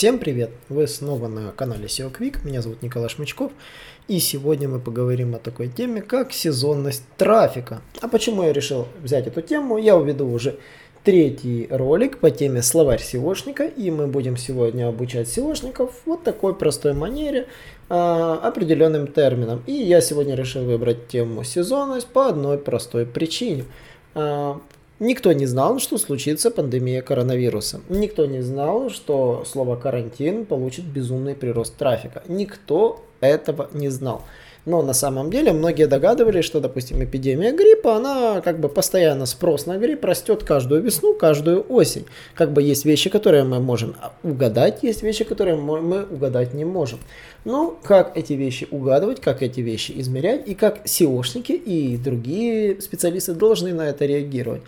Всем привет! Вы снова на канале SEO Quick, меня зовут Николай Шмычков, и сегодня мы поговорим о такой теме, как сезонность трафика. А почему я решил взять эту тему? Я уведу уже третий ролик по теме словарь SEOшника, и мы будем сегодня обучать SEOшников вот такой простой манере, а, определенным термином. И я сегодня решил выбрать тему сезонность по одной простой причине. Никто не знал, что случится пандемия коронавируса. Никто не знал, что слово карантин получит безумный прирост трафика. Никто этого не знал. Но на самом деле многие догадывались, что, допустим, эпидемия гриппа, она как бы постоянно спрос на грипп растет каждую весну, каждую осень. Как бы есть вещи, которые мы можем угадать, есть вещи, которые мы угадать не можем. Ну, как эти вещи угадывать, как эти вещи измерять, и как SEOшники и другие специалисты должны на это реагировать.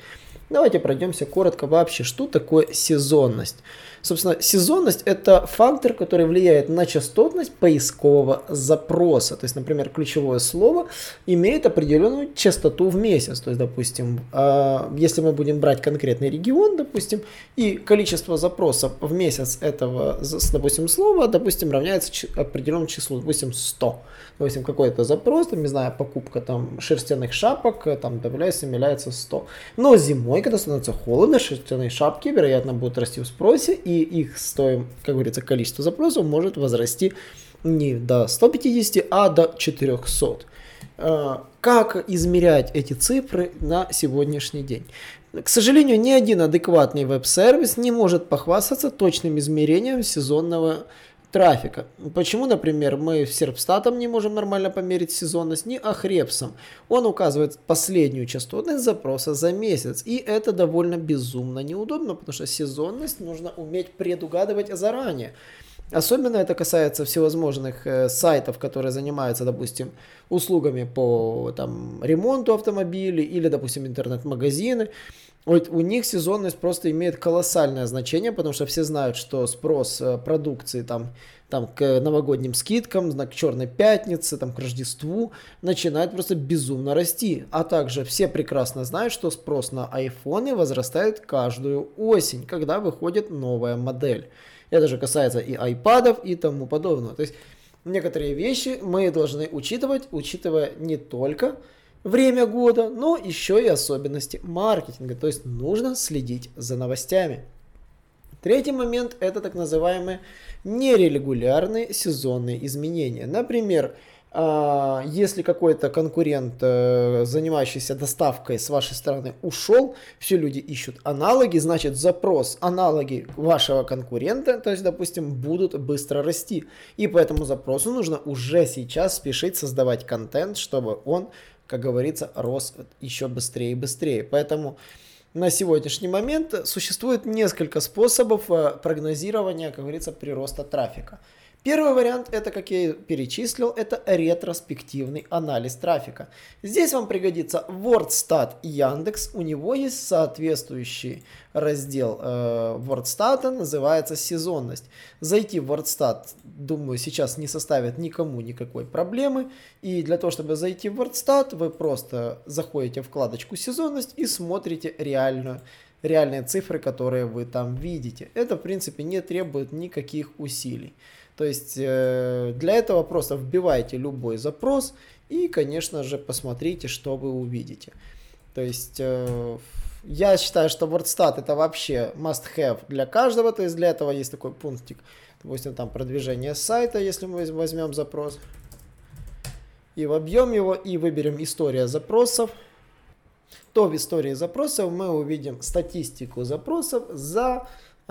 Давайте пройдемся коротко вообще, что такое сезонность. Собственно, сезонность это фактор, который влияет на частотность поискового запроса. То есть, например, ключевое слово имеет определенную частоту в месяц. То есть, допустим, а, если мы будем брать конкретный регион, допустим, и количество запросов в месяц этого, допустим, слова, допустим, равняется определенному числу, допустим, 100. Допустим, какой-то запрос, там, не знаю, покупка там шерстяных шапок, там добавляется, умиляется 100. Но зимой, когда становится холодно, шерстяные шапки, вероятно, будут расти в спросе, и их стоим, как говорится, количество запросов может возрасти не до 150, а до 400. А, как измерять эти цифры на сегодняшний день? К сожалению, ни один адекватный веб-сервис не может похвастаться точным измерением сезонного трафика. Почему, например, мы с Серпстатом не можем нормально померить сезонность, ни Ахрепсом. Он указывает последнюю частотность запроса за месяц. И это довольно безумно неудобно, потому что сезонность нужно уметь предугадывать заранее. Особенно это касается всевозможных э, сайтов, которые занимаются, допустим, услугами по там, ремонту автомобилей или, допустим, интернет-магазины. Вот у них сезонность просто имеет колоссальное значение, потому что все знают, что спрос э, продукции там, там к новогодним скидкам, к черной пятнице, там к Рождеству начинает просто безумно расти. А также все прекрасно знают, что спрос на айфоны возрастает каждую осень, когда выходит новая модель. Это же касается и айпадов и тому подобного. То есть некоторые вещи мы должны учитывать, учитывая не только время года, но еще и особенности маркетинга. То есть нужно следить за новостями. Третий момент это так называемые нерегулярные сезонные изменения. Например, а, если какой-то конкурент, э, занимающийся доставкой с вашей стороны, ушел, все люди ищут аналоги, значит запрос, аналоги вашего конкурента, то есть, допустим, будут быстро расти. И по этому запросу нужно уже сейчас спешить создавать контент, чтобы он как говорится, рос еще быстрее и быстрее. Поэтому на сегодняшний момент существует несколько способов э, прогнозирования, как говорится, прироста трафика. Первый вариант, это, как я перечислил, это ретроспективный анализ трафика. Здесь вам пригодится WordStat Яндекс. У него есть соответствующий раздел э, WordStat, называется сезонность. Зайти в WordStat, думаю, сейчас не составит никому никакой проблемы. И для того, чтобы зайти в WordStat, вы просто заходите в вкладочку сезонность и смотрите реальную реальные цифры, которые вы там видите. Это, в принципе, не требует никаких усилий. То есть э, для этого просто вбивайте любой запрос и, конечно же, посмотрите, что вы увидите. То есть э, я считаю, что WordStat это вообще must have для каждого. То есть для этого есть такой пунктик. Допустим, там продвижение сайта, если мы возьмем запрос. И вобьем его и выберем история запросов. То в истории запросов мы увидим статистику запросов за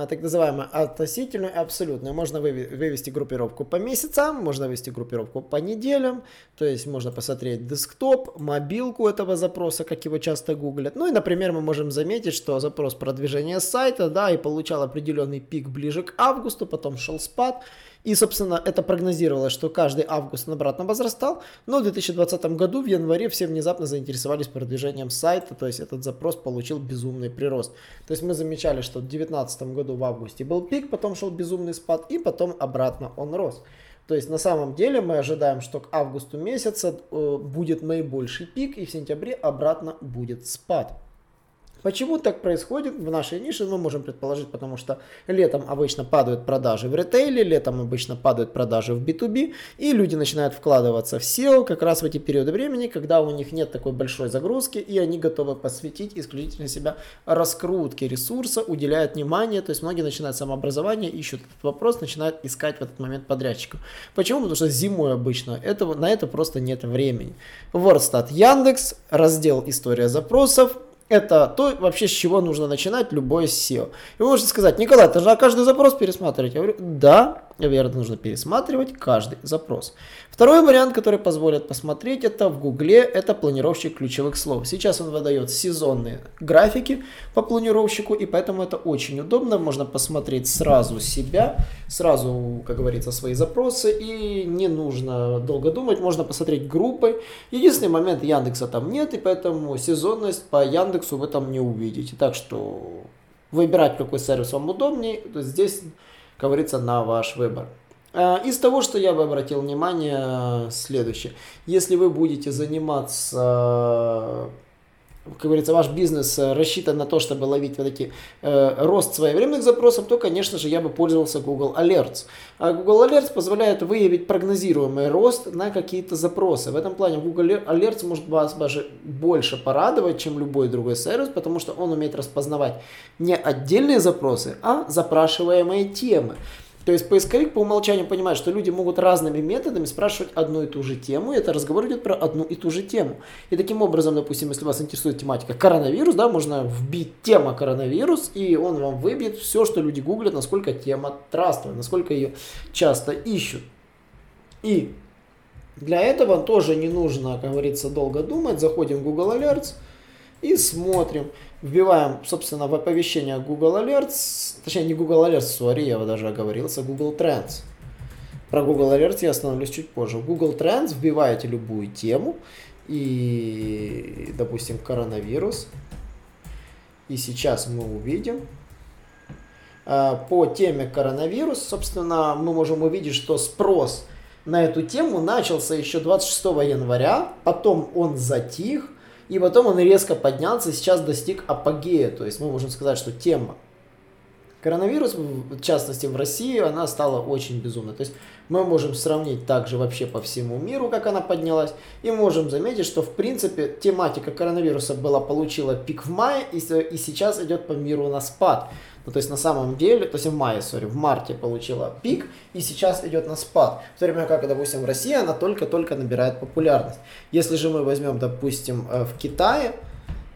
так называемое относительную и абсолютную. Можно вывести группировку по месяцам, можно вывести группировку по неделям, то есть можно посмотреть десктоп, мобилку этого запроса, как его часто гуглят. Ну и, например, мы можем заметить, что запрос продвижения сайта, да, и получал определенный пик ближе к августу, потом шел спад, И, собственно, это прогнозировалось, что каждый август он обратно возрастал, но в 2020 году в январе все внезапно заинтересовались продвижением сайта, то есть этот запрос получил безумный прирост. То есть мы замечали, что в 2019 году в августе был пик, потом шел безумный спад, и потом обратно он рос. То есть на самом деле мы ожидаем, что к августу месяца э, будет наибольший пик, и в сентябре обратно будет спад. Почему так происходит в нашей нише, мы можем предположить, потому что летом обычно падают продажи в ритейле, летом обычно падают продажи в B2B, и люди начинают вкладываться в SEO как раз в эти периоды времени, когда у них нет такой большой загрузки, и они готовы посвятить исключительно себя раскрутке ресурса, уделяют внимание, то есть многие начинают самообразование, ищут этот вопрос, начинают искать в этот момент подрядчиков. Почему? Потому что зимой обычно этого, на это просто нет времени. WordStat Яндекс, раздел «История запросов», это то вообще, с чего нужно начинать любое SEO. И вы можете сказать, Николай, ты же на каждый запрос пересматривать. Я говорю, да, верно, нужно пересматривать каждый запрос. Второй вариант, который позволит посмотреть, это в Гугле, это планировщик ключевых слов. Сейчас он выдает сезонные графики по планировщику, и поэтому это очень удобно. Можно посмотреть сразу себя, сразу, как говорится, свои запросы, и не нужно долго думать, можно посмотреть группы. Единственный момент, Яндекса там нет, и поэтому сезонность по Яндексу вы там не увидите. Так что выбирать, какой сервис вам удобнее, здесь, как говорится, на ваш выбор. Э, из того, что я бы обратил внимание, следующее. Если вы будете заниматься как говорится, ваш бизнес э, рассчитан на то, чтобы ловить вот эти э, рост своевременных запросов, то, конечно же, я бы пользовался Google Alerts. А Google Alerts позволяет выявить прогнозируемый рост на какие-то запросы. В этом плане Google Alerts может вас даже больше порадовать, чем любой другой сервис, потому что он умеет распознавать не отдельные запросы, а запрашиваемые темы. То есть поисковик по умолчанию понимает, что люди могут разными методами спрашивать одну и ту же тему, и это разговор идет про одну и ту же тему. И таким образом, допустим, если вас интересует тематика коронавирус, да, можно вбить тема коронавирус, и он вам выбьет все, что люди гуглят, насколько тема трастовая, насколько ее часто ищут. И для этого тоже не нужно, как говорится, долго думать. Заходим в Google Alerts и смотрим вбиваем, собственно, в оповещение Google Alerts, точнее не Google Alerts, sorry, я даже оговорился, Google Trends. Про Google Alerts я остановлюсь чуть позже. В Google Trends вбиваете любую тему, и, допустим, коронавирус. И сейчас мы увидим, а, по теме коронавирус, собственно, мы можем увидеть, что спрос на эту тему начался еще 26 января, потом он затих, и потом он резко поднялся, сейчас достиг апогея. То есть мы можем сказать, что тема коронавирус, в частности в России, она стала очень безумной. То есть мы можем сравнить также вообще по всему миру, как она поднялась, и можем заметить, что в принципе тематика коронавируса была, получила пик в мае, и, и сейчас идет по миру на спад. Ну, то есть на самом деле, то есть в мае, сори, в марте получила пик и сейчас идет на спад. В то время как, допустим, в России она только-только набирает популярность. Если же мы возьмем, допустим, э, в Китае,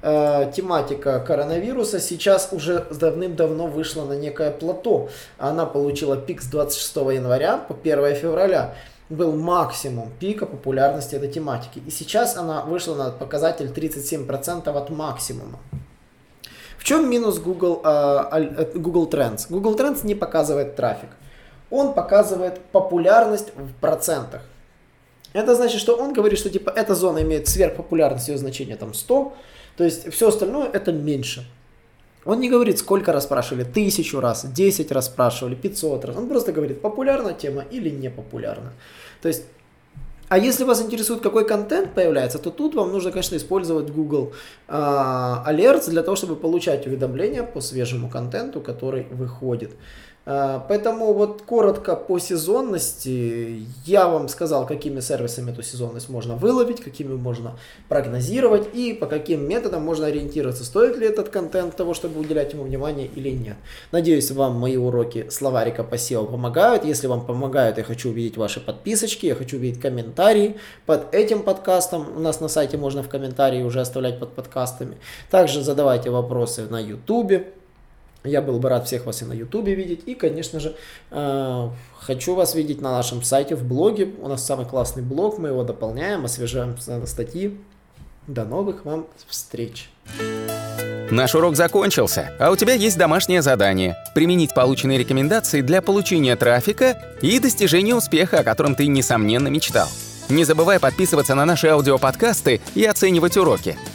э, тематика коронавируса сейчас уже давным-давно вышла на некое плато. Она получила пик с 26 января по 1 февраля был максимум пика популярности этой тематики. И сейчас она вышла на показатель 37% от максимума чем минус Google, э, Google Trends? Google Trends не показывает трафик. Он показывает популярность в процентах. Это значит, что он говорит, что типа эта зона имеет сверхпопулярность, ее значение там 100, то есть все остальное это меньше. Он не говорит, сколько раз спрашивали, тысячу раз, 10 раз спрашивали, 500 раз. Он просто говорит, популярна тема или не популярна. То есть а если вас интересует, какой контент появляется, то тут вам нужно, конечно, использовать Google э, Alerts для того, чтобы получать уведомления по свежему контенту, который выходит. А, поэтому вот коротко по сезонности я вам сказал, какими сервисами эту сезонность можно выловить, какими можно прогнозировать и по каким методам можно ориентироваться, стоит ли этот контент того, чтобы уделять ему внимание или нет. Надеюсь, вам мои уроки словарика по SEO помогают. Если вам помогают, я хочу увидеть ваши подписочки, я хочу увидеть комментарии под этим подкастом. У нас на сайте можно в комментарии уже оставлять под подкастами. Также задавайте вопросы на YouTube. Я был бы рад всех вас и на ютубе видеть. И, конечно же, э, хочу вас видеть на нашем сайте, в блоге. У нас самый классный блог, мы его дополняем, освежаем статьи. До новых вам встреч! Наш урок закончился, а у тебя есть домашнее задание – применить полученные рекомендации для получения трафика и достижения успеха, о котором ты, несомненно, мечтал. Не забывай подписываться на наши аудиоподкасты и оценивать уроки.